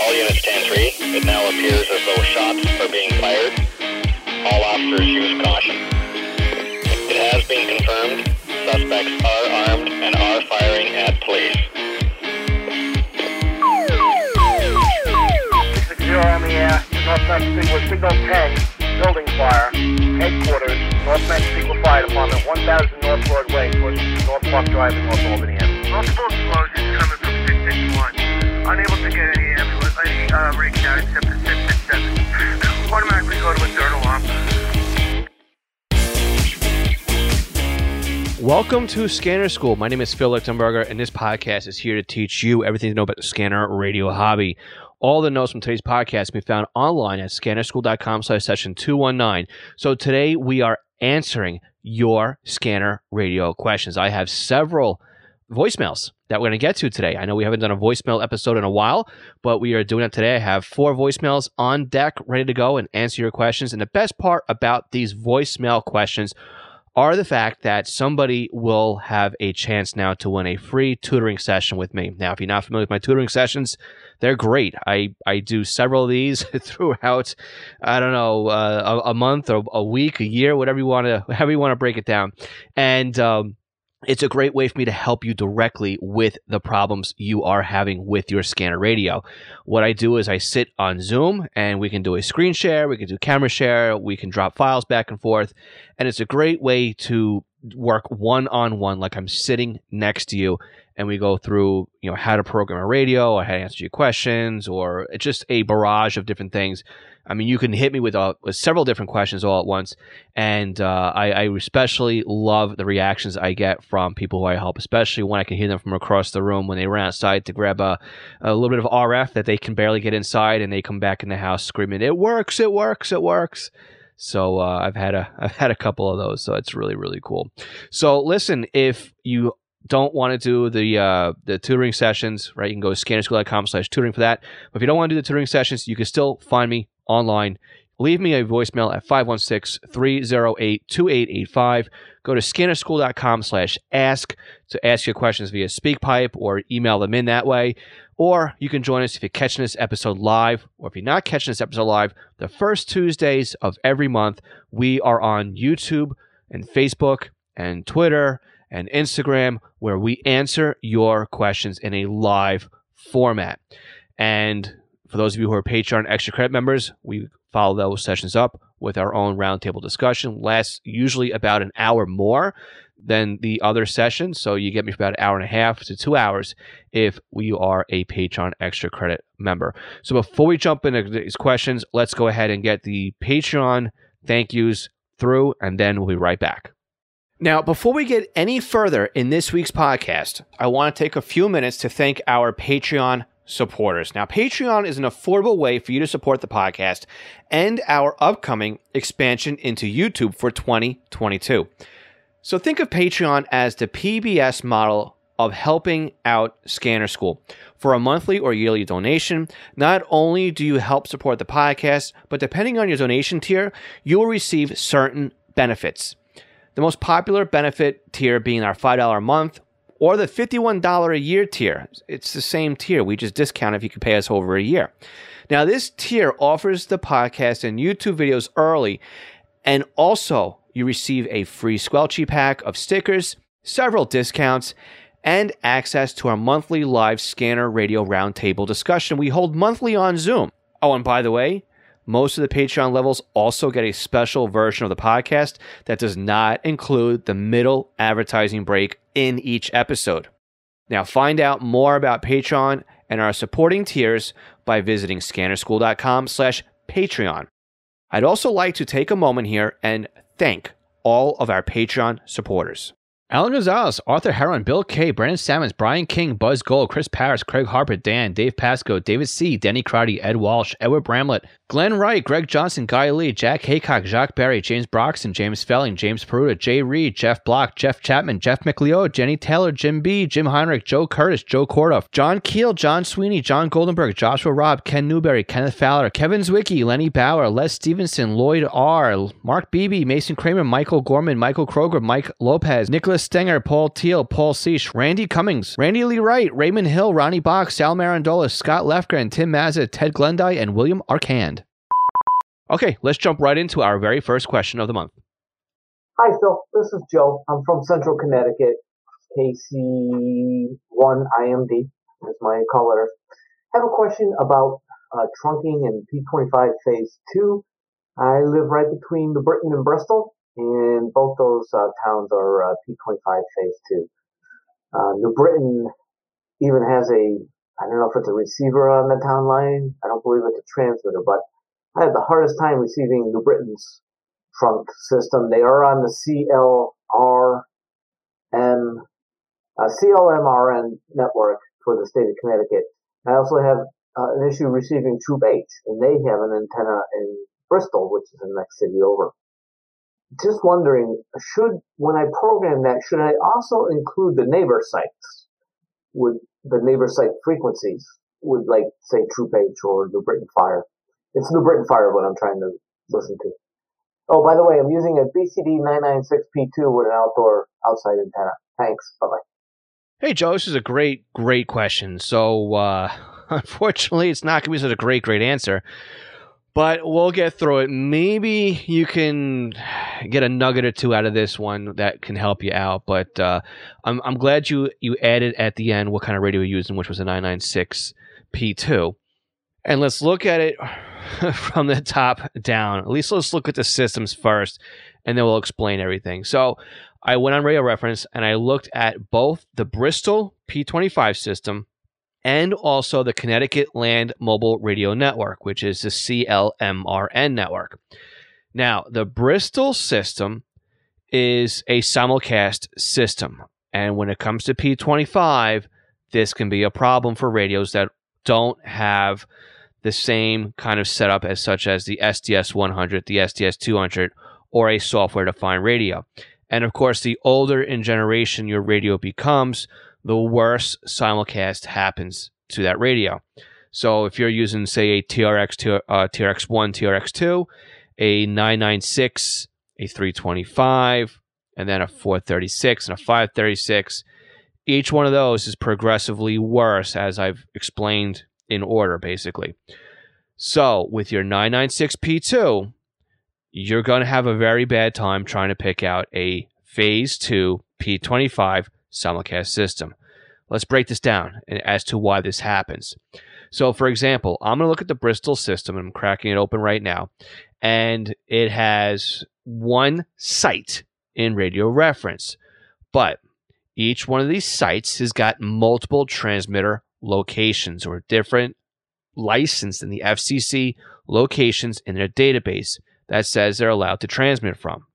All units stand 3. It now appears as though shots are being fired. All officers use caution. It has been confirmed suspects are armed and are firing at police. Six zero on the air. Northwest Signal, Signal 10, building fire. Headquarters, Northwest Signal Fire Department, 1000 North Broadway, towards North Park Drive in North Albany. Multiple explosions coming from 661. Unable to get any ambulance, uh, rig out except for 667. Automatically go to a third alarm. Welcome to Scanner School. My name is Phil Lichtenberger, and this podcast is here to teach you everything to know about the scanner radio hobby. All the notes from today's podcast can be found online at scannerschool.com slash session 219. So today we are answering your scanner radio questions. I have several voicemails that we're going to get to today. I know we haven't done a voicemail episode in a while, but we are doing it today. I have four voicemails on deck ready to go and answer your questions. And the best part about these voicemail questions are the fact that somebody will have a chance now to win a free tutoring session with me. Now, if you're not familiar with my tutoring sessions, they're great. I, I do several of these throughout, I don't know, uh, a, a, month or a week, a year, whatever you want to, however you want to break it down. And, um, it's a great way for me to help you directly with the problems you are having with your scanner radio. What I do is I sit on Zoom and we can do a screen share, we can do camera share, we can drop files back and forth. And it's a great way to work one on one, like I'm sitting next to you and we go through, you know, how to program a radio or how to answer your questions or it's just a barrage of different things I mean, you can hit me with, uh, with several different questions all at once, and uh, I, I, especially love the reactions I get from people who I help, especially when I can hear them from across the room when they run outside to grab a, a little bit of RF that they can barely get inside, and they come back in the house screaming, "It works! It works! It works!" So uh, I've had a I've had a couple of those, so it's really really cool. So listen, if you don't want to do the uh, the tutoring sessions, right? You can go to scannerschool.com slash tutoring for that. But if you don't want to do the tutoring sessions, you can still find me online. Leave me a voicemail at 516-308-2885. Go to scannerschool.com slash ask to ask your questions via SpeakPipe or email them in that way. Or you can join us if you're catching this episode live, or if you're not catching this episode live, the first Tuesdays of every month, we are on YouTube and Facebook and Twitter and Instagram where we answer your questions in a live format. And for those of you who are Patreon extra credit members, we follow those sessions up with our own roundtable discussion. Lasts usually about an hour more than the other sessions. So you get me for about an hour and a half to two hours if we are a Patreon extra credit member. So before we jump into these questions, let's go ahead and get the Patreon thank yous through, and then we'll be right back. Now, before we get any further in this week's podcast, I want to take a few minutes to thank our Patreon supporters. Now, Patreon is an affordable way for you to support the podcast and our upcoming expansion into YouTube for 2022. So think of Patreon as the PBS model of helping out Scanner School. For a monthly or yearly donation, not only do you help support the podcast, but depending on your donation tier, you will receive certain benefits. The most popular benefit tier being our $5 a month or the $51 a year tier. It's the same tier. We just discount if you can pay us over a year. Now, this tier offers the podcast and YouTube videos early, and also you receive a free Squelchy pack of stickers, several discounts, and access to our monthly live scanner radio roundtable discussion we hold monthly on Zoom. Oh, and by the way, most of the Patreon levels also get a special version of the podcast that does not include the middle advertising break in each episode. Now, find out more about Patreon and our supporting tiers by visiting scannerschool.com slash Patreon. I'd also like to take a moment here and thank all of our Patreon supporters. Alan Gonzalez, Arthur Heron, Bill K, Brandon Salmons, Brian King, Buzz Gold, Chris Paris, Craig Harper, Dan, Dave Pasco, David C, Denny Crotty, Ed Walsh, Edward Bramlett, Glenn Wright, Greg Johnson, Guy Lee, Jack Haycock, Jacques Barry, James Broxton, James Felling, James Peruta, Jay Reed, Jeff Block, Jeff Chapman, Jeff McLeod, Jenny Taylor, Jim B, Jim Heinrich, Joe Curtis, Joe Kordoff, John Keel, John Sweeney, John Goldenberg, Joshua Robb, Ken Newberry, Kenneth Fowler, Kevin Zwicky, Lenny Bauer, Les Stevenson, Lloyd R, Mark Beebe, Mason Kramer, Michael Gorman, Michael Kroger, Mike Lopez, Nicholas Stenger, Paul Teal, Paul Seish, Randy Cummings, Randy Lee Wright, Raymond Hill, Ronnie Box, Sal Marandola, Scott Lefgren, Tim Mazza, Ted Glendy, and William Arcand. Okay, let's jump right into our very first question of the month. Hi, Phil. This is Joe. I'm from Central Connecticut. KC1IMD is my call letter. I have a question about uh, trunking and P25 Phase 2. I live right between New Britain and Bristol, and both those uh, towns are uh, P25 Phase 2. Uh, New Britain even has a, I don't know if it's a receiver on the town line. I don't believe it's a transmitter, but I had the hardest time receiving New Britain's trunk system. They are on the CLRM, uh, CLMRN network for the state of Connecticut. I also have uh, an issue receiving Troop H, and they have an antenna in Bristol, which is the next city over. Just wondering, should, when I program that, should I also include the neighbor sites with the neighbor site frequencies with like, say, Troop H or New Britain Fire? It's New Britain Fire what I'm trying to listen to. Oh, by the way, I'm using a BCD 996P2 with an outdoor outside antenna. Thanks. Bye bye. Hey, Joe, this is a great, great question. So, uh, unfortunately, it's not going to be such a great, great answer, but we'll get through it. Maybe you can get a nugget or two out of this one that can help you out. But uh, I'm, I'm glad you, you added at the end what kind of radio you're using, which was a 996P2. And let's look at it from the top down. At least let's look at the systems first, and then we'll explain everything. So I went on Radio Reference and I looked at both the Bristol P25 system and also the Connecticut Land Mobile Radio Network, which is the CLMRN network. Now, the Bristol system is a simulcast system. And when it comes to P25, this can be a problem for radios that don't have the same kind of setup as such as the SDS 100, the SDS 200, or a software defined radio. And of course, the older in generation your radio becomes, the worse simulcast happens to that radio. So if you're using, say, a TRX, uh, TRX1, TRX2, a 996, a 325, and then a 436 and a 536, each one of those is progressively worse, as I've explained in order, basically. So with your 996P2, you're going to have a very bad time trying to pick out a phase 2 P25 simulcast system. Let's break this down as to why this happens. So, for example, I'm going to look at the Bristol system, I'm cracking it open right now, and it has one site in radio reference, but each one of these sites has got multiple transmitter locations or different licensed in the FCC locations in their database that says they're allowed to transmit from.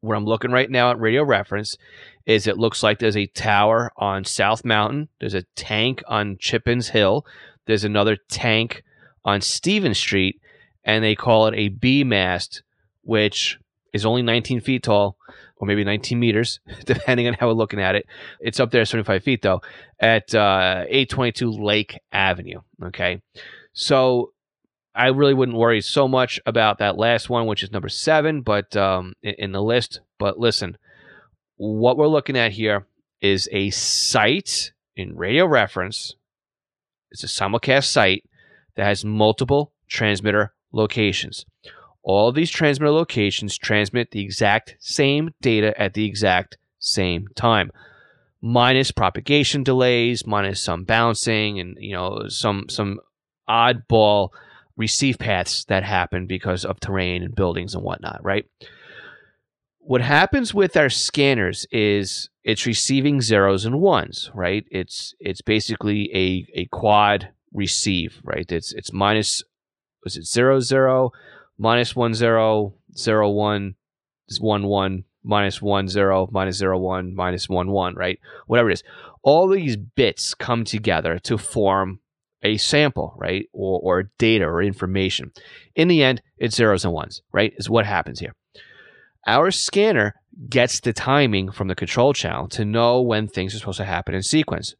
What I'm looking right now at Radio Reference is it looks like there's a tower on South Mountain, there's a tank on Chippens Hill, there's another tank on Stephen Street, and they call it a B mast, which is only 19 feet tall or maybe 19 meters, depending on how we're looking at it. It's up there 75 feet though, at uh, 822 Lake Avenue. Okay. So I really wouldn't worry so much about that last one, which is number seven, but um, in the list. But listen, what we're looking at here is a site in radio reference. It's a simulcast site that has multiple transmitter locations. All these transmitter locations transmit the exact same data at the exact same time, minus propagation delays, minus some bouncing, and you know some some oddball receive paths that happen because of terrain and buildings and whatnot. Right. What happens with our scanners is it's receiving zeros and ones. Right. It's it's basically a a quad receive. Right. It's it's minus was it zero zero minus one zero zero one one one minus one zero minus zero one minus one one right whatever it is all these bits come together to form a sample, right? Or, or data or information. In the end, it's zeros and ones, right? Is what happens here. Our scanner gets the timing from the control channel to know when things are supposed to happen in sequence.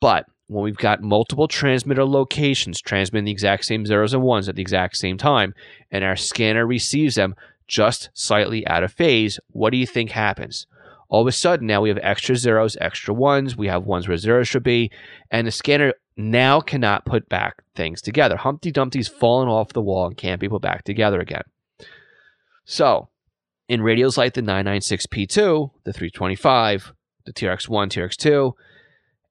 But when we've got multiple transmitter locations transmitting the exact same zeros and ones at the exact same time, and our scanner receives them just slightly out of phase, what do you think happens? All of a sudden, now we have extra zeros, extra ones, we have ones where zeros should be, and the scanner now cannot put back things together. Humpty Dumpty's fallen off the wall and can't be put back together again. So, in radios like the 996P2, the 325, the TRX1, TRX2,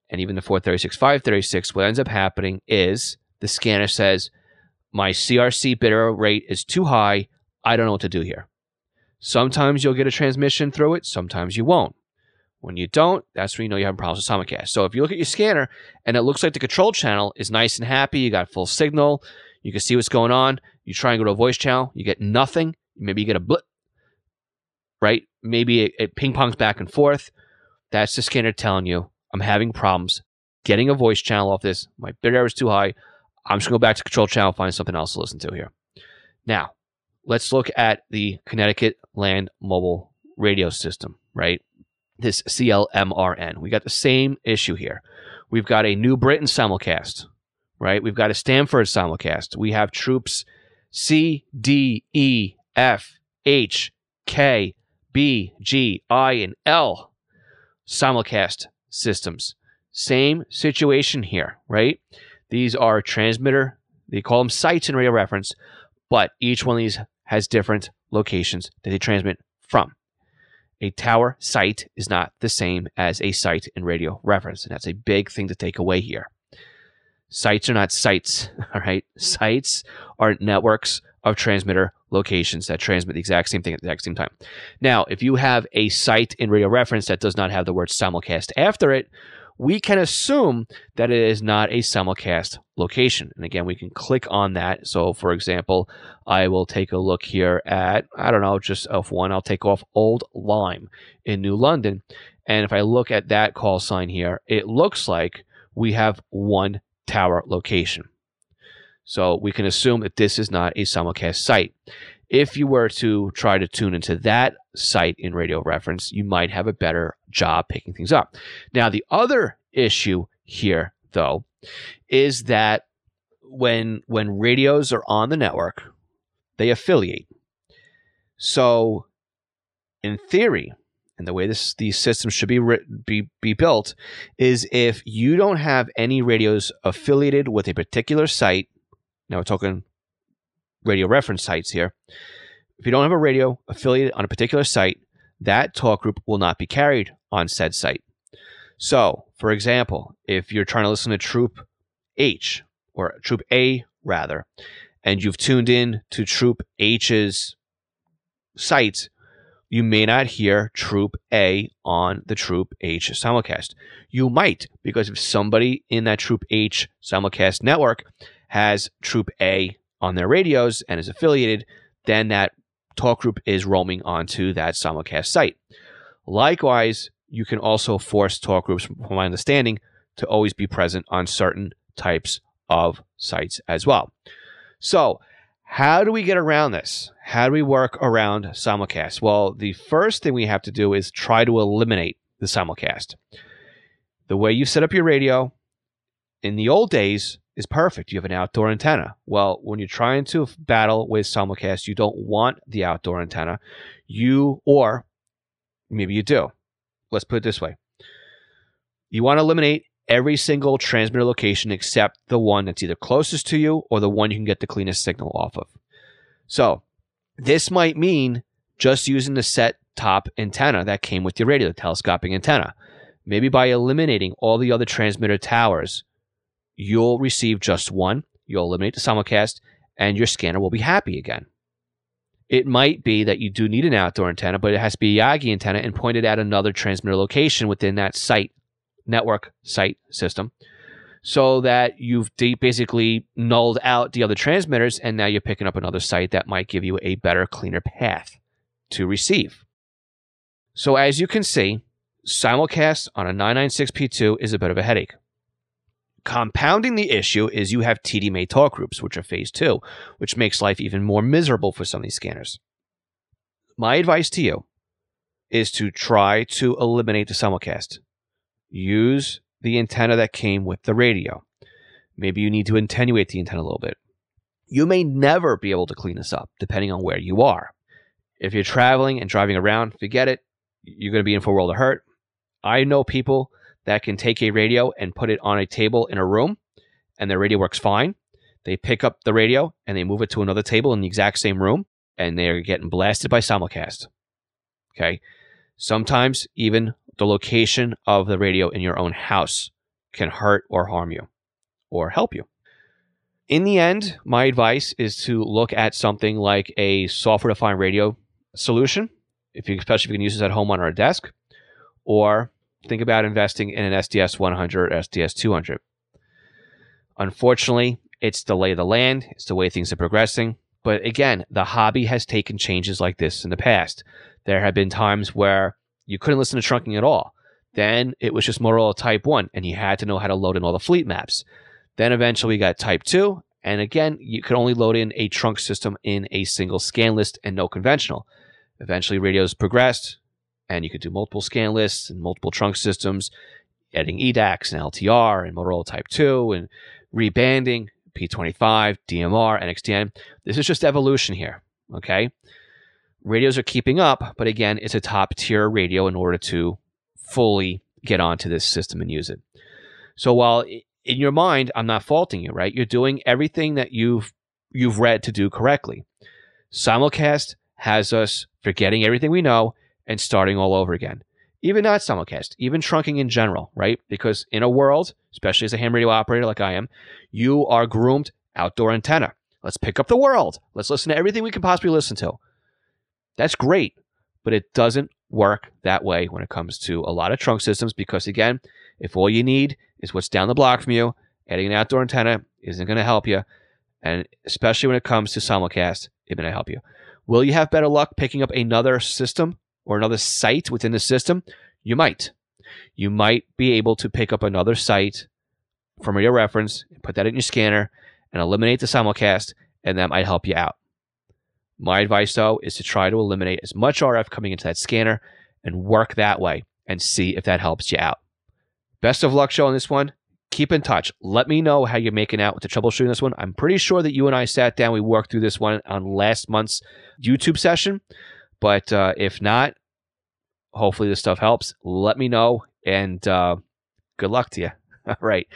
and even the 436, 536, what ends up happening is the scanner says, My CRC bit error rate is too high. I don't know what to do here. Sometimes you'll get a transmission through it, sometimes you won't. When you don't, that's when you know you're having problems with simulcast. So if you look at your scanner and it looks like the control channel is nice and happy, you got full signal, you can see what's going on. You try and go to a voice channel, you get nothing. Maybe you get a blip, right? Maybe it, it ping pongs back and forth. That's the scanner telling you I'm having problems getting a voice channel off this. My bit error is too high. I'm just going to go back to control channel, find something else to listen to here. Now, let's look at the Connecticut Land Mobile Radio System, right? This CLMRN. We got the same issue here. We've got a New Britain simulcast, right? We've got a Stamford simulcast. We have troops C, D, E, F, H, K, B, G, I, and L simulcast systems. Same situation here, right? These are transmitter, they call them sites in radio reference, but each one of these has different locations that they transmit from. A tower site is not the same as a site in radio reference, and that's a big thing to take away here. Sites are not sites, all right? Sites are networks of transmitter locations that transmit the exact same thing at the exact same time. Now, if you have a site in radio reference that does not have the word simulcast after it, we can assume that it is not a simulcast location. And again, we can click on that. So, for example, I will take a look here at, I don't know, just F1. I'll take off Old Lyme in New London. And if I look at that call sign here, it looks like we have one tower location. So we can assume that this is not a simulcast site. If you were to try to tune into that site in radio reference, you might have a better job picking things up. Now, the other issue here, though, is that when when radios are on the network, they affiliate. So, in theory, and the way this these systems should be be be built is if you don't have any radios affiliated with a particular site now we're talking radio reference sites here. If you don't have a radio affiliated on a particular site, that talk group will not be carried on said site. So, for example, if you're trying to listen to Troop H or Troop A rather, and you've tuned in to Troop H's site, you may not hear Troop A on the Troop H simulcast. You might, because if somebody in that Troop H simulcast network has Troop A on their radios and is affiliated, then that talk group is roaming onto that simulcast site. Likewise, you can also force talk groups, from my understanding, to always be present on certain types of sites as well. So, how do we get around this? How do we work around simulcast? Well, the first thing we have to do is try to eliminate the simulcast. The way you set up your radio in the old days, is perfect. You have an outdoor antenna. Well, when you're trying to battle with simulcast, you don't want the outdoor antenna. You, or maybe you do. Let's put it this way you want to eliminate every single transmitter location except the one that's either closest to you or the one you can get the cleanest signal off of. So, this might mean just using the set top antenna that came with your radio, the antenna. Maybe by eliminating all the other transmitter towers you'll receive just one, you'll eliminate the simulcast, and your scanner will be happy again. It might be that you do need an outdoor antenna, but it has to be a Yagi antenna and pointed at another transmitter location within that site network site system so that you've basically nulled out the other transmitters and now you're picking up another site that might give you a better, cleaner path to receive. So as you can see, simulcast on a 996P2 is a bit of a headache Compounding the issue is you have TDMA talk groups, which are phase two, which makes life even more miserable for some of these scanners. My advice to you is to try to eliminate the simulcast. Use the antenna that came with the radio. Maybe you need to attenuate the antenna a little bit. You may never be able to clean this up, depending on where you are. If you're traveling and driving around, forget it. You're going to be in for a world of hurt. I know people that can take a radio and put it on a table in a room, and their radio works fine. They pick up the radio and they move it to another table in the exact same room, and they're getting blasted by simulcast. Okay. Sometimes even the location of the radio in your own house can hurt or harm you or help you. In the end, my advice is to look at something like a software defined radio solution, if you, especially if you can use this at home on our desk, or think about investing in an SDS 100 or SDS 200. Unfortunately, it's the lay of the land, it's the way things are progressing. But again, the hobby has taken changes like this in the past. There have been times where you couldn't listen to trunking at all. Then it was just Motorola Type 1, and you had to know how to load in all the fleet maps. Then eventually we got Type 2, and again, you could only load in a trunk system in a single scan list and no conventional. Eventually, radios progressed, and you could do multiple scan lists and multiple trunk systems, adding EDACS and LTR and Motorola Type 2 and rebanding. P25, DMR, NXDN. This is just evolution here. Okay. Radios are keeping up, but again, it's a top tier radio in order to fully get onto this system and use it. So while in your mind, I'm not faulting you, right? You're doing everything that you've you've read to do correctly. Simulcast has us forgetting everything we know and starting all over again. Even not simulcast, even trunking in general, right? Because in a world, especially as a ham radio operator like I am, you are groomed outdoor antenna. Let's pick up the world. Let's listen to everything we can possibly listen to. That's great, but it doesn't work that way when it comes to a lot of trunk systems because, again, if all you need is what's down the block from you, adding an outdoor antenna isn't going to help you. And especially when it comes to simulcast, it may not help you. Will you have better luck picking up another system or another site within the system? You might. You might be able to pick up another site from your reference, put that in your scanner, and eliminate the simulcast, and that might help you out. My advice, though, is to try to eliminate as much RF coming into that scanner and work that way and see if that helps you out. Best of luck, Joe on this one. Keep in touch. Let me know how you're making out with the troubleshooting this one. I'm pretty sure that you and I sat down, we worked through this one on last month's YouTube session. But uh, if not, hopefully this stuff helps. Let me know, and uh, good luck to you. All right,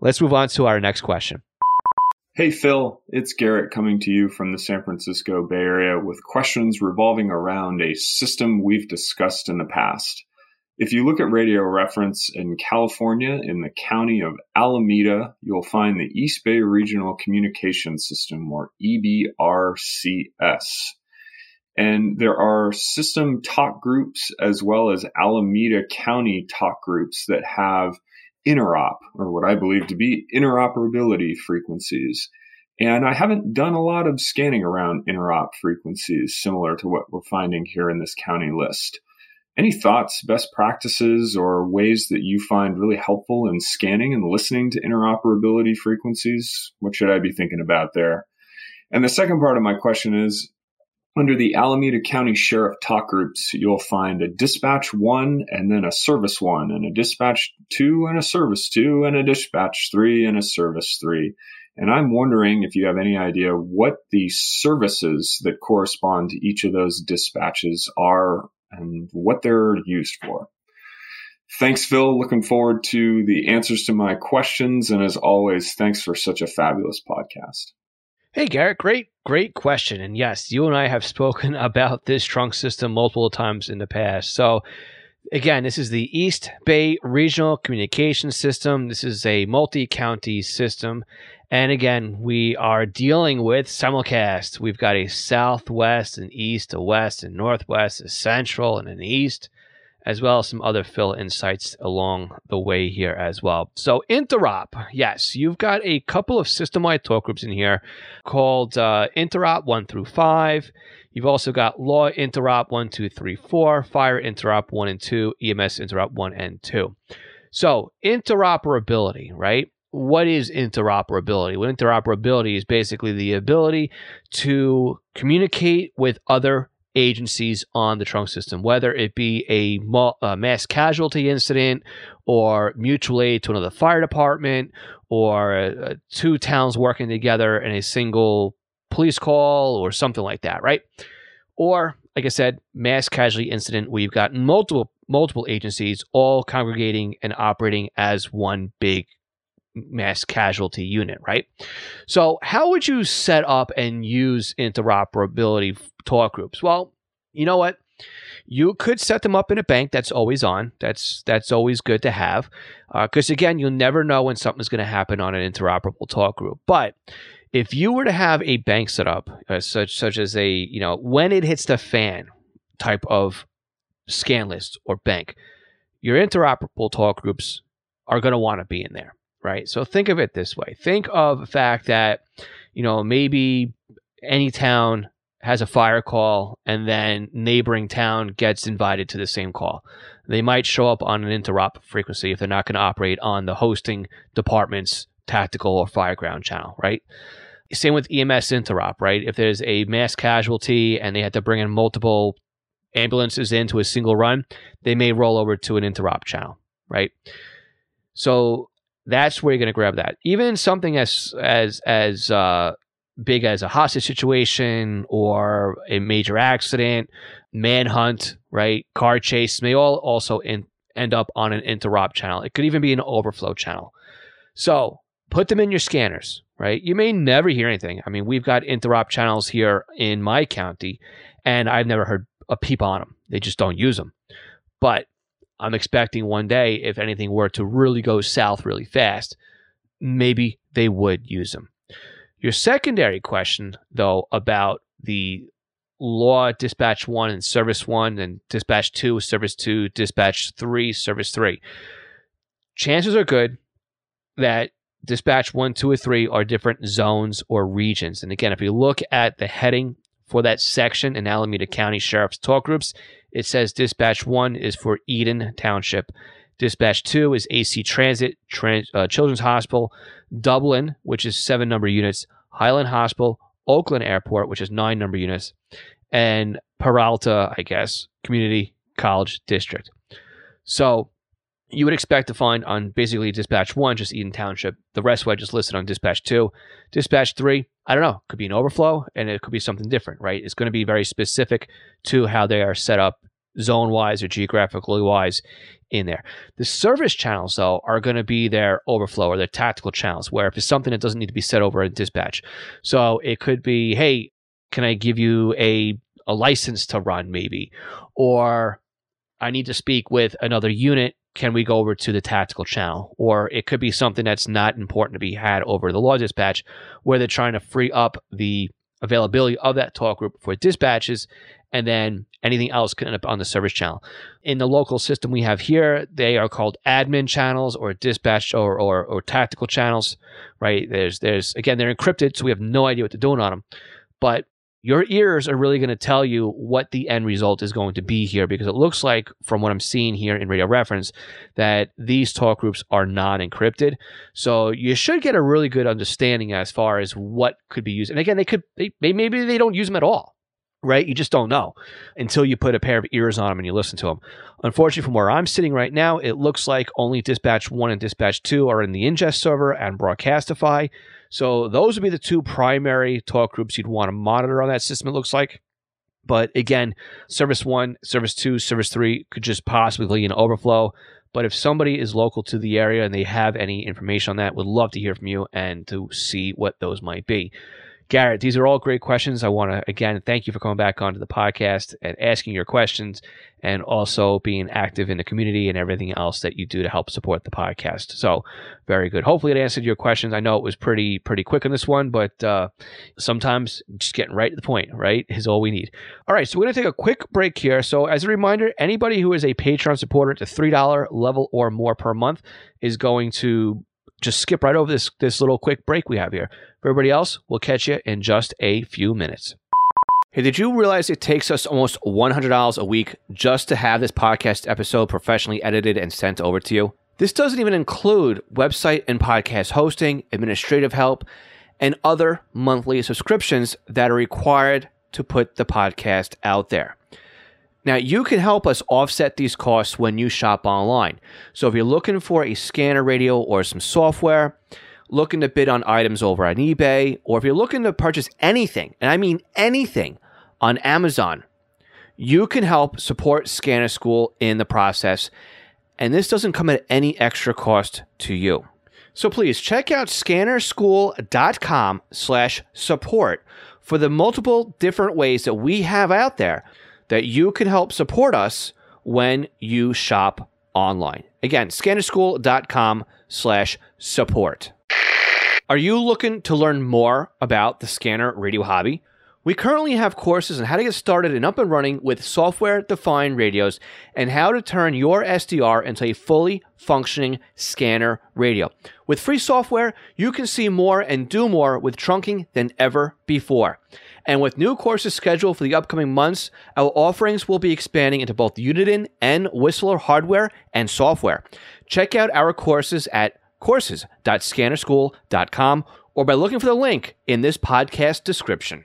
let's move on to our next question. Hey Phil, it's Garrett coming to you from the San Francisco Bay Area with questions revolving around a system we've discussed in the past. If you look at radio reference in California, in the county of Alameda, you'll find the East Bay Regional Communication System, or EBRCS. And there are system talk groups as well as Alameda County talk groups that have interop, or what I believe to be interoperability frequencies. And I haven't done a lot of scanning around interop frequencies similar to what we're finding here in this county list. Any thoughts, best practices, or ways that you find really helpful in scanning and listening to interoperability frequencies? What should I be thinking about there? And the second part of my question is under the Alameda County Sheriff talk groups, you'll find a dispatch one and then a service one, and a dispatch two and a service two, and a dispatch three and a service three. And I'm wondering if you have any idea what the services that correspond to each of those dispatches are and what they're used for. Thanks, Phil. Looking forward to the answers to my questions. And as always, thanks for such a fabulous podcast. Hey, Garrett, great, great question. And yes, you and I have spoken about this trunk system multiple times in the past. So, again, this is the East Bay Regional Communication System. This is a multi county system. And again, we are dealing with simulcast. We've got a southwest and east, a west and northwest, a central and an east as well as some other fill insights along the way here as well. So, Interop, yes, you've got a couple of system wide talk groups in here called uh, Interop 1 through 5. You've also got Law Interop 1, 2, 3, 4, Fire Interop 1 and 2, EMS Interop 1 and 2. So, interoperability, right? what is interoperability? Well, interoperability is basically the ability to communicate with other agencies on the trunk system, whether it be a, a, mass casualty incident or mutual aid to another fire department or uh, two towns working together in a single police call or something like that, right? Or, like I said, mass casualty incident where you've got multiple multiple agencies all congregating and operating as one big mass casualty unit, right? So, how would you set up and use interoperability talk groups? Well, you know what? You could set them up in a bank that's always on. That's that's always good to have, because uh, again, you'll never know when something's going to happen on an interoperable talk group. But if you were to have a bank set up, uh, such such as a you know when it hits the fan type of scan list or bank, your interoperable talk groups are going to want to be in there right? So think of it this way. Think of the fact that, you know, maybe any town has a fire call and then neighboring town gets invited to the same call. They might show up on an interop frequency if they're not going to operate on the hosting department's tactical or fireground channel, right? Same with EMS interop, right? If there's a mass casualty and they had to bring in multiple ambulances into a single run, they may roll over to an interop channel, right? So that's where you're going to grab that. Even something as as as uh, big as a hostage situation or a major accident, manhunt, right, car chase may all also in, end up on an interop channel. It could even be an overflow channel. So put them in your scanners, right? You may never hear anything. I mean, we've got interop channels here in my county, and I've never heard a peep on them. They just don't use them. But I'm expecting one day, if anything were to really go south really fast, maybe they would use them. Your secondary question, though, about the law dispatch one and service one and dispatch two, service two, dispatch three, service three. Chances are good that dispatch one, two, or three are different zones or regions. And again, if you look at the heading for that section in Alameda County Sheriff's Talk Groups, it says dispatch one is for Eden Township. Dispatch two is AC Transit, Trans, uh, Children's Hospital, Dublin, which is seven number units, Highland Hospital, Oakland Airport, which is nine number units, and Peralta, I guess, Community College District. So you would expect to find on basically dispatch one, just Eden Township. The rest I just listed on dispatch two. Dispatch three, I don't know, could be an overflow and it could be something different, right? It's going to be very specific to how they are set up zone wise or geographically wise in there. The service channels, though, are going to be their overflow or their tactical channels, where if it's something that doesn't need to be set over in dispatch. So it could be, hey, can I give you a, a license to run, maybe? Or I need to speak with another unit can we go over to the tactical channel? Or it could be something that's not important to be had over the law dispatch, where they're trying to free up the availability of that talk group for dispatches, and then anything else can end up on the service channel. In the local system we have here, they are called admin channels or dispatch or, or, or tactical channels, right? There's, there's, again, they're encrypted, so we have no idea what they're doing on them. But your ears are really going to tell you what the end result is going to be here because it looks like from what i'm seeing here in radio reference that these talk groups are not encrypted so you should get a really good understanding as far as what could be used and again they could they, maybe they don't use them at all right you just don't know until you put a pair of ears on them and you listen to them unfortunately from where i'm sitting right now it looks like only dispatch 1 and dispatch 2 are in the ingest server and broadcastify so those would be the two primary talk groups you'd want to monitor on that system, it looks like. But again, service one, service two, service three could just possibly be an overflow. But if somebody is local to the area and they have any information on that, would love to hear from you and to see what those might be. Garrett, these are all great questions. I want to again thank you for coming back onto the podcast and asking your questions and also being active in the community and everything else that you do to help support the podcast. So, very good. Hopefully, it answered your questions. I know it was pretty pretty quick on this one, but uh, sometimes just getting right to the point, right, is all we need. All right, so we're going to take a quick break here. So, as a reminder, anybody who is a Patreon supporter at the three dollar level or more per month is going to just skip right over this this little quick break we have here. For everybody else, we'll catch you in just a few minutes. Hey, did you realize it takes us almost $100 a week just to have this podcast episode professionally edited and sent over to you? This doesn't even include website and podcast hosting, administrative help, and other monthly subscriptions that are required to put the podcast out there. Now, you can help us offset these costs when you shop online. So, if you're looking for a scanner radio or some software, looking to bid on items over on eBay, or if you're looking to purchase anything, and I mean anything, on Amazon, you can help support Scanner School in the process. And this doesn't come at any extra cost to you. So please check out scannerschool.com slash support for the multiple different ways that we have out there that you can help support us when you shop online. Again, scannerschool.com slash support. Are you looking to learn more about the scanner radio hobby? We currently have courses on how to get started and up and running with software defined radios and how to turn your SDR into a fully functioning scanner radio. With free software, you can see more and do more with trunking than ever before. And with new courses scheduled for the upcoming months, our offerings will be expanding into both Uniden and Whistler hardware and software. Check out our courses at courses.scannerschool.com or by looking for the link in this podcast description.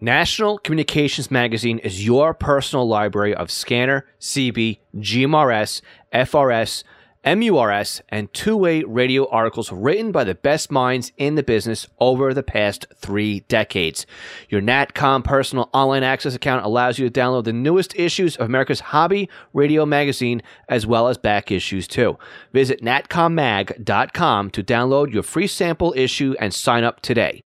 National Communications Magazine is your personal library of scanner, CB, GMRS, FRS, MURS, and two way radio articles written by the best minds in the business over the past three decades. Your NATCOM personal online access account allows you to download the newest issues of America's hobby radio magazine as well as back issues too. Visit natcommag.com to download your free sample issue and sign up today.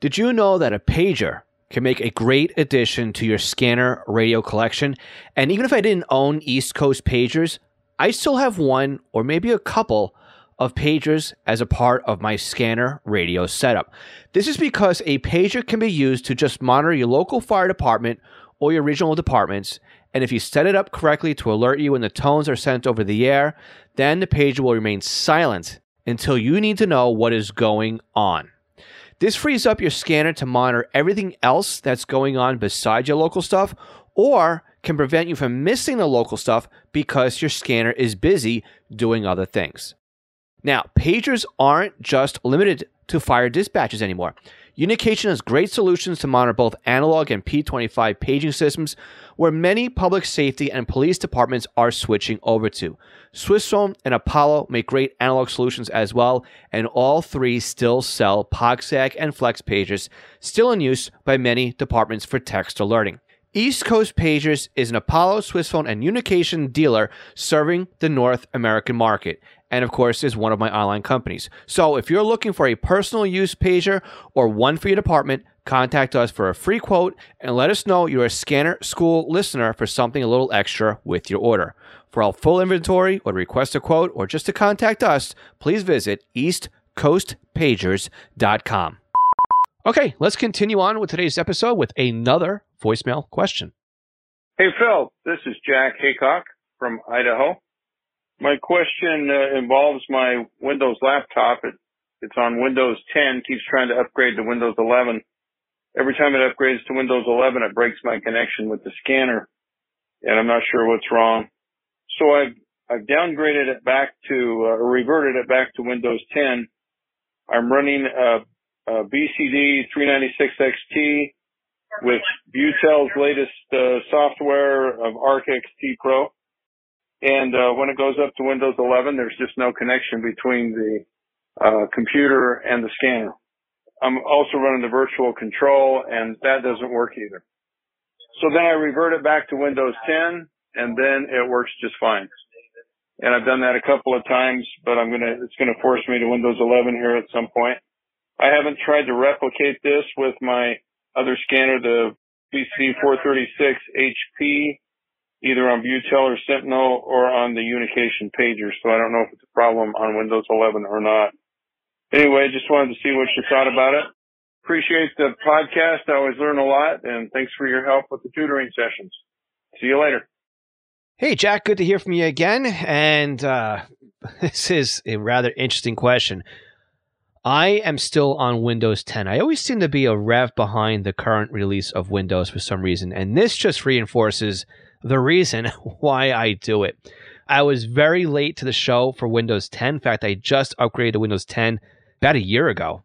Did you know that a pager can make a great addition to your scanner radio collection? And even if I didn't own East Coast pagers, I still have one or maybe a couple of pagers as a part of my scanner radio setup. This is because a pager can be used to just monitor your local fire department or your regional departments. And if you set it up correctly to alert you when the tones are sent over the air, then the pager will remain silent until you need to know what is going on. This frees up your scanner to monitor everything else that's going on besides your local stuff or can prevent you from missing the local stuff because your scanner is busy doing other things. Now, pagers aren't just limited to fire dispatches anymore. Unication has great solutions to monitor both analog and P25 paging systems, where many public safety and police departments are switching over to. Swissphone and Apollo make great analog solutions as well, and all three still sell POCSAG and Flex pagers, still in use by many departments for text alerting. East Coast Pagers is an Apollo, Swissphone, and Unication dealer serving the North American market, and of course is one of my online companies. So if you're looking for a personal use pager or one for your department, contact us for a free quote and let us know you're a Scanner School listener for something a little extra with your order. For our full inventory or to request a quote or just to contact us, please visit eastcoastpagers.com. Okay, let's continue on with today's episode with another voicemail question. Hey, Phil, this is Jack Haycock from Idaho. My question uh, involves my Windows laptop. It, it's on Windows 10, keeps trying to upgrade to Windows 11. Every time it upgrades to Windows 11, it breaks my connection with the scanner, and I'm not sure what's wrong. So I've, I've downgraded it back to, uh, or reverted it back to Windows 10. I'm running a, a BCD 396XT with Butel's latest uh, software of Arc XT Pro. And uh, when it goes up to Windows 11, there's just no connection between the uh, computer and the scanner. I'm also running the virtual control, and that doesn't work either. So then I revert it back to Windows 10, and then it works just fine. And I've done that a couple of times, but I'm gonna, it's gonna force me to Windows 11 here at some point. I haven't tried to replicate this with my other scanner, the BCD 436 HP, either on Butel or Sentinel or on the Unication pager. So I don't know if it's a problem on Windows 11 or not. Anyway, just wanted to see what you thought about it. Appreciate the podcast. I always learn a lot and thanks for your help with the tutoring sessions. See you later. Hey, Jack, good to hear from you again. And uh, this is a rather interesting question. I am still on Windows 10. I always seem to be a rev behind the current release of Windows for some reason, and this just reinforces the reason why I do it. I was very late to the show for Windows 10. In fact, I just upgraded to Windows 10 about a year ago.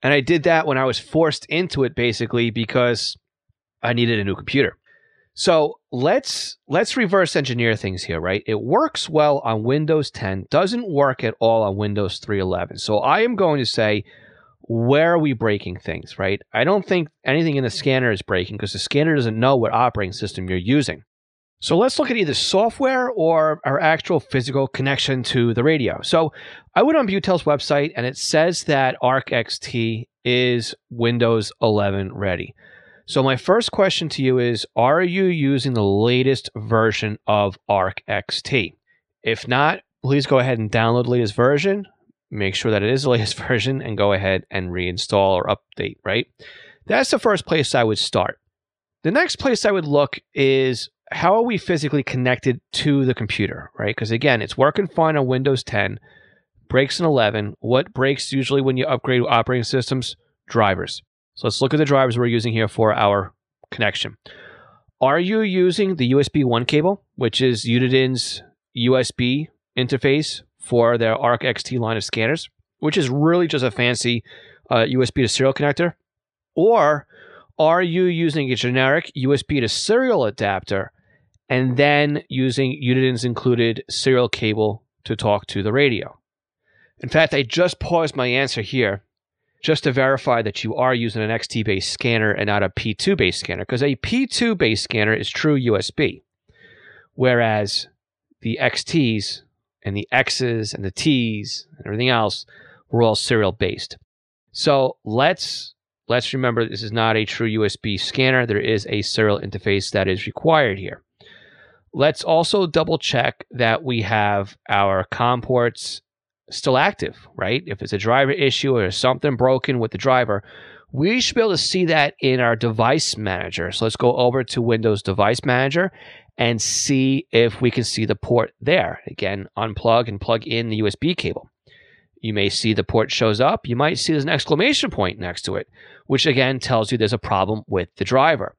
And I did that when I was forced into it basically because I needed a new computer. So let's let's reverse engineer things here, right? It works well on Windows 10, doesn't work at all on Windows 3.11. So I am going to say, where are we breaking things, right? I don't think anything in the scanner is breaking because the scanner doesn't know what operating system you're using. So let's look at either software or our actual physical connection to the radio. So I went on Butel's website and it says that Arc XT is Windows 11 ready. So my first question to you is are you using the latest version of Arc XT? If not, please go ahead and download the latest version. Make sure that it is the latest version and go ahead and reinstall or update, right? That's the first place I would start. The next place I would look is how are we physically connected to the computer, right? Because again, it's working fine on Windows 10, breaks in 11. What breaks usually when you upgrade operating systems? Drivers. So let's look at the drivers we're using here for our connection. Are you using the USB 1 cable, which is Uniden's USB interface for their Arc XT line of scanners, which is really just a fancy uh, USB to serial connector? Or are you using a generic USB to serial adapter and then using Uniden's included serial cable to talk to the radio. In fact, I just paused my answer here just to verify that you are using an XT based scanner and not a P2 based scanner, because a P2 based scanner is true USB, whereas the XTs and the X's and the T's and everything else were all serial based. So let's let's remember this is not a true USB scanner. There is a serial interface that is required here. Let's also double check that we have our COM ports still active, right? If it's a driver issue or something broken with the driver, we should be able to see that in our device manager. So let's go over to Windows Device Manager and see if we can see the port there. Again, unplug and plug in the USB cable. You may see the port shows up. You might see there's an exclamation point next to it, which again tells you there's a problem with the driver.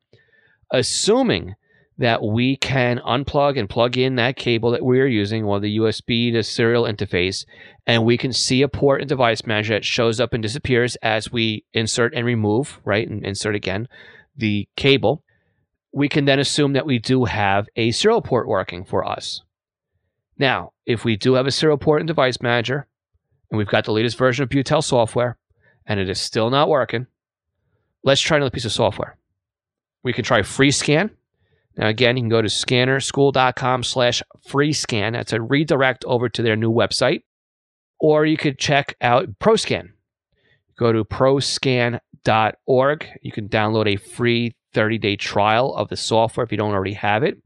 Assuming that we can unplug and plug in that cable that we're using or the USB to serial interface, and we can see a port and device manager that shows up and disappears as we insert and remove, right? And insert again the cable. We can then assume that we do have a serial port working for us. Now, if we do have a serial port and device manager, and we've got the latest version of Butel software, and it is still not working, let's try another piece of software. We can try FreeScan now, again, you can go to scannerschool.com slash free scan. That's a redirect over to their new website. Or you could check out ProScan. Go to proscan.org. You can download a free 30 day trial of the software if you don't already have it.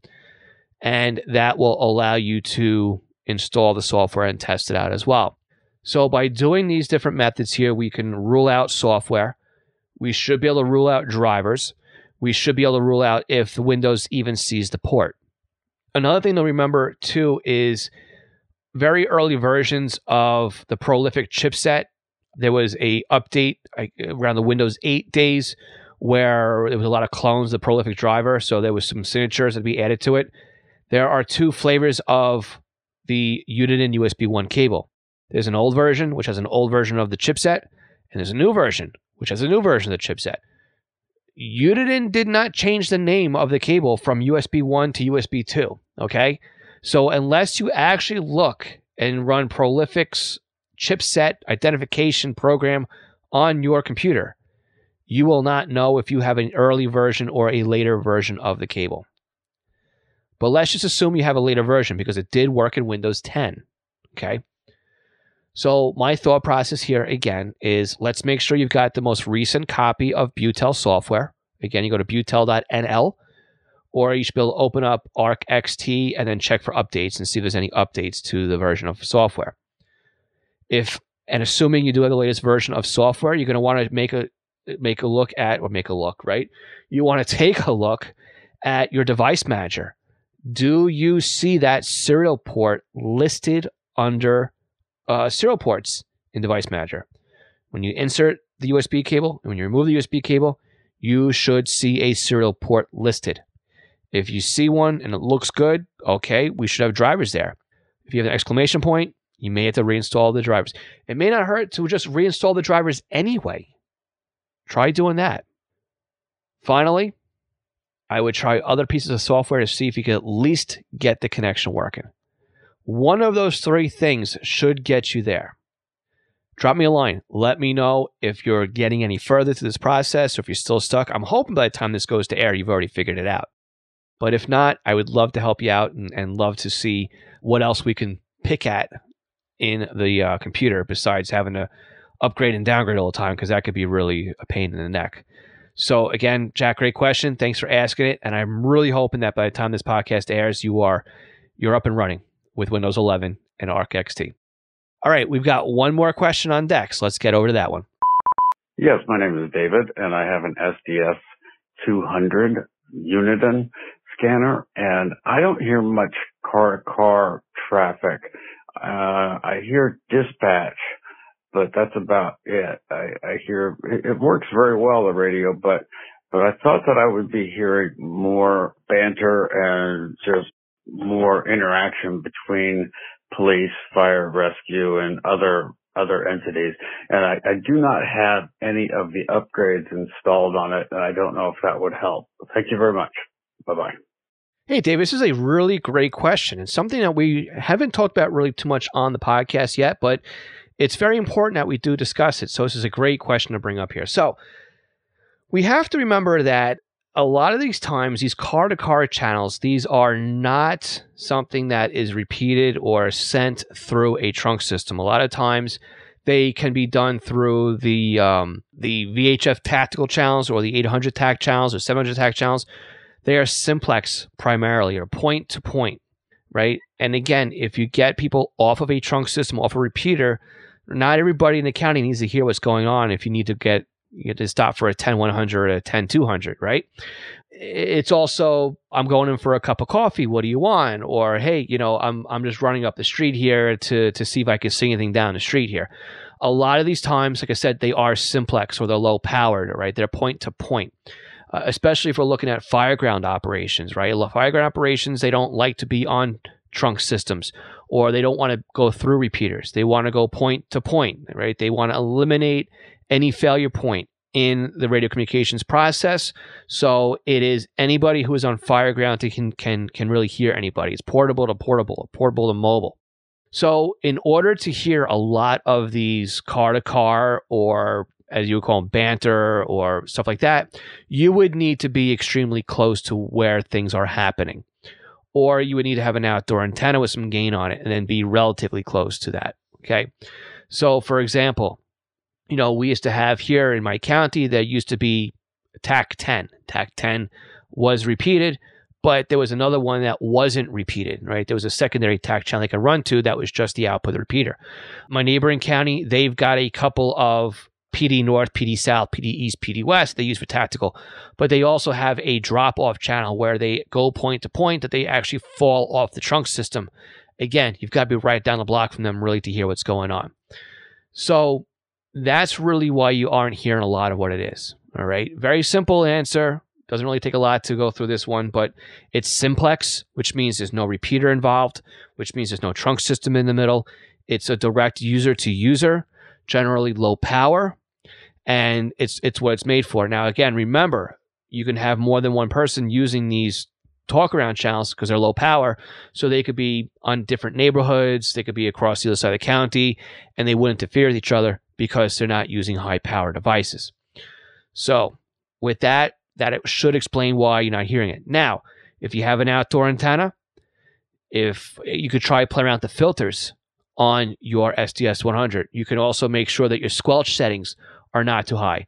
And that will allow you to install the software and test it out as well. So, by doing these different methods here, we can rule out software. We should be able to rule out drivers we should be able to rule out if the Windows even sees the port. Another thing to remember too is very early versions of the Prolific chipset. There was a update around the Windows 8 days where there was a lot of clones of the Prolific driver, so there was some signatures that be added to it. There are two flavors of the Uniden USB 1 cable. There's an old version, which has an old version of the chipset, and there's a new version, which has a new version of the chipset. Uniden did not change the name of the cable from USB 1 to USB 2. Okay. So unless you actually look and run Prolific's chipset identification program on your computer, you will not know if you have an early version or a later version of the cable. But let's just assume you have a later version because it did work in Windows 10. Okay. So my thought process here again is let's make sure you've got the most recent copy of Butel software. Again, you go to butel.nl or you should be able to open up Arc XT and then check for updates and see if there's any updates to the version of software. If and assuming you do have the latest version of software, you're going to want to make a make a look at or make a look, right? You want to take a look at your device manager. Do you see that serial port listed under uh, serial ports in Device Manager. When you insert the USB cable and when you remove the USB cable, you should see a serial port listed. If you see one and it looks good, okay, we should have drivers there. If you have an exclamation point, you may have to reinstall the drivers. It may not hurt to just reinstall the drivers anyway. Try doing that. Finally, I would try other pieces of software to see if you could at least get the connection working. One of those three things should get you there. Drop me a line. Let me know if you're getting any further through this process or if you're still stuck. I'm hoping by the time this goes to air, you've already figured it out. But if not, I would love to help you out and, and love to see what else we can pick at in the uh, computer besides having to upgrade and downgrade all the time because that could be really a pain in the neck. So again, Jack, great question. Thanks for asking it, and I'm really hoping that by the time this podcast airs, you are you're up and running with Windows 11 and Arc XT. All right, we've got one more question on decks. Let's get over to that one. Yes, my name is David, and I have an SDS 200 Uniden scanner, and I don't hear much car to car traffic. Uh, I hear dispatch, but that's about it. I, I hear it, it works very well, the radio, but but I thought that I would be hearing more banter and just more interaction between police, fire, rescue, and other other entities. And I, I do not have any of the upgrades installed on it, and I don't know if that would help. Thank you very much. Bye bye. Hey, Dave, this is a really great question and something that we haven't talked about really too much on the podcast yet, but it's very important that we do discuss it. So, this is a great question to bring up here. So, we have to remember that a lot of these times, these car to car channels, these are not something that is repeated or sent through a trunk system. A lot of times, they can be done through the um, the VHF tactical channels or the 800 tac channels or 700 tac channels. They are simplex primarily or point to point, right? And again, if you get people off of a trunk system, off a repeater, not everybody in the county needs to hear what's going on. If you need to get you get to stop for a 10 100 or a 10 200, right? It's also I'm going in for a cup of coffee. What do you want? Or hey, you know, I'm I'm just running up the street here to to see if I can see anything down the street here. A lot of these times, like I said, they are simplex or they're low powered, right? They're point to point. Uh, especially if we're looking at fireground operations, right? Fireground operations, they don't like to be on trunk systems or they don't want to go through repeaters. They want to go point to point, right? They want to eliminate any failure point in the radio communications process. So it is anybody who is on fireground can can can really hear anybody. It's portable to portable, portable to mobile. So in order to hear a lot of these car to car or as you would call them, banter or stuff like that, you would need to be extremely close to where things are happening. Or you would need to have an outdoor antenna with some gain on it and then be relatively close to that. Okay. So, for example, you know, we used to have here in my county, there used to be TAC 10. TAC 10 was repeated, but there was another one that wasn't repeated, right? There was a secondary TAC channel I could run to that was just the output of the repeater. My neighboring county, they've got a couple of PD North, PD South, PD East, PD West they use for tactical, but they also have a drop off channel where they go point to point that they actually fall off the trunk system. Again, you've got to be right down the block from them really to hear what's going on. So that's really why you aren't hearing a lot of what it is. All right. Very simple answer. Doesn't really take a lot to go through this one, but it's simplex, which means there's no repeater involved, which means there's no trunk system in the middle. It's a direct user to user, generally low power, and it's it's what it's made for. Now, again, remember you can have more than one person using these talk around channels because they're low power, so they could be on different neighborhoods, they could be across the other side of the county, and they wouldn't interfere with each other because they're not using high power devices. So, with that, that it should explain why you're not hearing it. Now, if you have an outdoor antenna, if eh, you could try play around the filters on your SDS 100, you can also make sure that your squelch settings are not too high.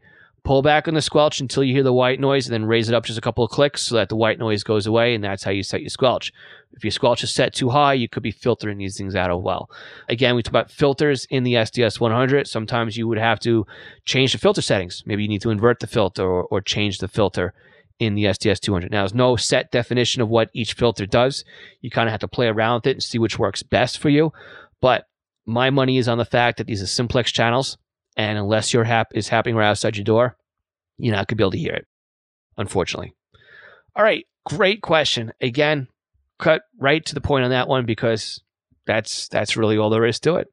Pull back on the squelch until you hear the white noise and then raise it up just a couple of clicks so that the white noise goes away, and that's how you set your squelch. If your squelch is set too high, you could be filtering these things out as well. Again, we talk about filters in the SDS 100. Sometimes you would have to change the filter settings. Maybe you need to invert the filter or, or change the filter in the SDS 200. Now, there's no set definition of what each filter does. You kind of have to play around with it and see which works best for you. But my money is on the fact that these are simplex channels. And unless your hap is happening right outside your door, you're not going to be able to hear it, unfortunately. All right, great question. Again, cut right to the point on that one because that's that's really all there is to it.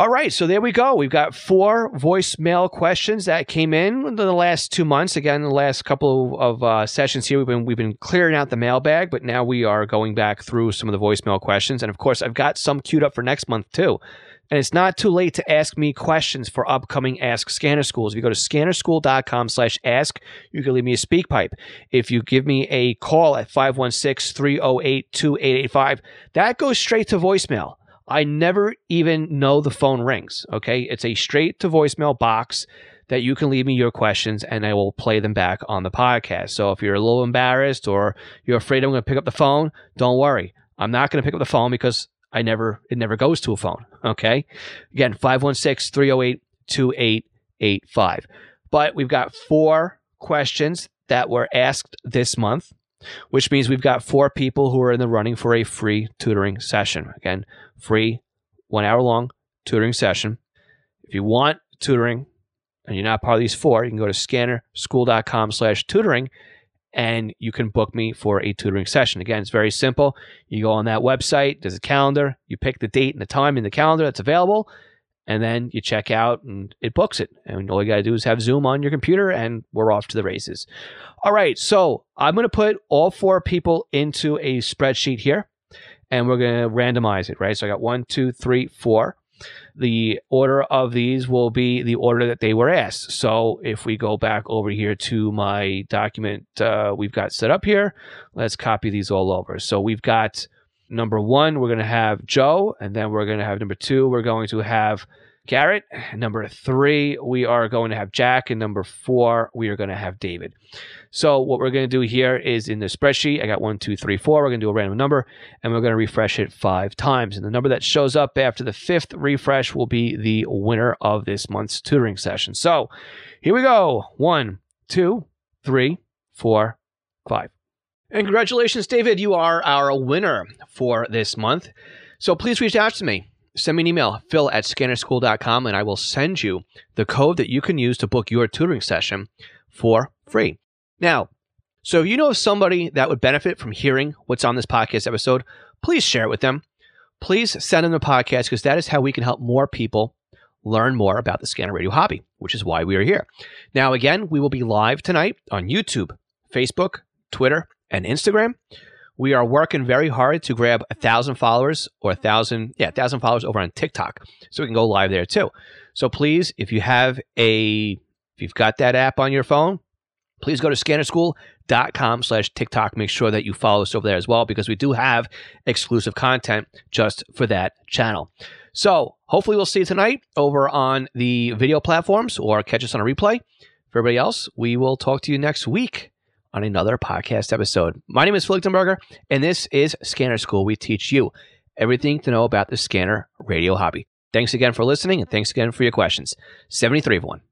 All right, so there we go. We've got four voicemail questions that came in in the last two months. Again, the last couple of, uh, sessions here, we've been we've been clearing out the mailbag, but now we are going back through some of the voicemail questions, and of course, I've got some queued up for next month too. And it's not too late to ask me questions for upcoming Ask Scanner Schools. If you go to scannerschool.com slash ask, you can leave me a SpeakPipe. If you give me a call at 516-308-2885, that goes straight to voicemail. I never even know the phone rings. Okay. It's a straight to voicemail box that you can leave me your questions and I will play them back on the podcast. So if you're a little embarrassed or you're afraid I'm going to pick up the phone, don't worry. I'm not going to pick up the phone because I never, it never goes to a phone. Okay. Again, 516 308 2885. But we've got four questions that were asked this month, which means we've got four people who are in the running for a free tutoring session. Again, free, one hour long tutoring session. If you want tutoring and you're not part of these four, you can go to scannerschool.com slash tutoring and you can book me for a tutoring session. Again, it's very simple. You go on that website, there's a calendar, you pick the date and the time in the calendar that's available, and then you check out and it books it. And all you got to do is have Zoom on your computer and we're off to the races. All right, so I'm going to put all four people into a spreadsheet here and we're going to randomize it, right? So I got one, two, three, four. The order of these will be the order that they were asked. So if we go back over here to my document uh, we've got set up here, let's copy these all over. So we've got number one, we're going to have Joe, and then we're going to have number two, we're going to have Garrett. Number three, we are going to have Jack. And number four, we are going to have David. So, what we're going to do here is in the spreadsheet, I got one, two, three, four. We're going to do a random number and we're going to refresh it five times. And the number that shows up after the fifth refresh will be the winner of this month's tutoring session. So, here we go one, two, three, four, five. And congratulations, David. You are our winner for this month. So, please reach out to me send me an email, phil at scannerschool.com, and I will send you the code that you can use to book your tutoring session for free. Now, so if you know of somebody that would benefit from hearing what's on this podcast episode, please share it with them. Please send them the podcast because that is how we can help more people learn more about the scanner radio hobby, which is why we are here. Now, again, we will be live tonight on YouTube, Facebook, Twitter, and Instagram we are working very hard to grab a thousand followers or a thousand, yeah, a thousand followers over on TikTok, so we can go live there too. So please, if you have a, if you've got that app on your phone, please go to scannerschool.com slash TikTok. Make sure that you follow us over there as well because we do have exclusive content just for that channel. So hopefully we'll see you tonight over on the video platforms or catch us on a replay. For everybody else, we will talk to you next week on another podcast episode. My name is Phil Lichtenberger, and this is Scanner School. We teach you everything to know about the scanner radio hobby. Thanks again for listening, and thanks again for your questions. 73 of 1.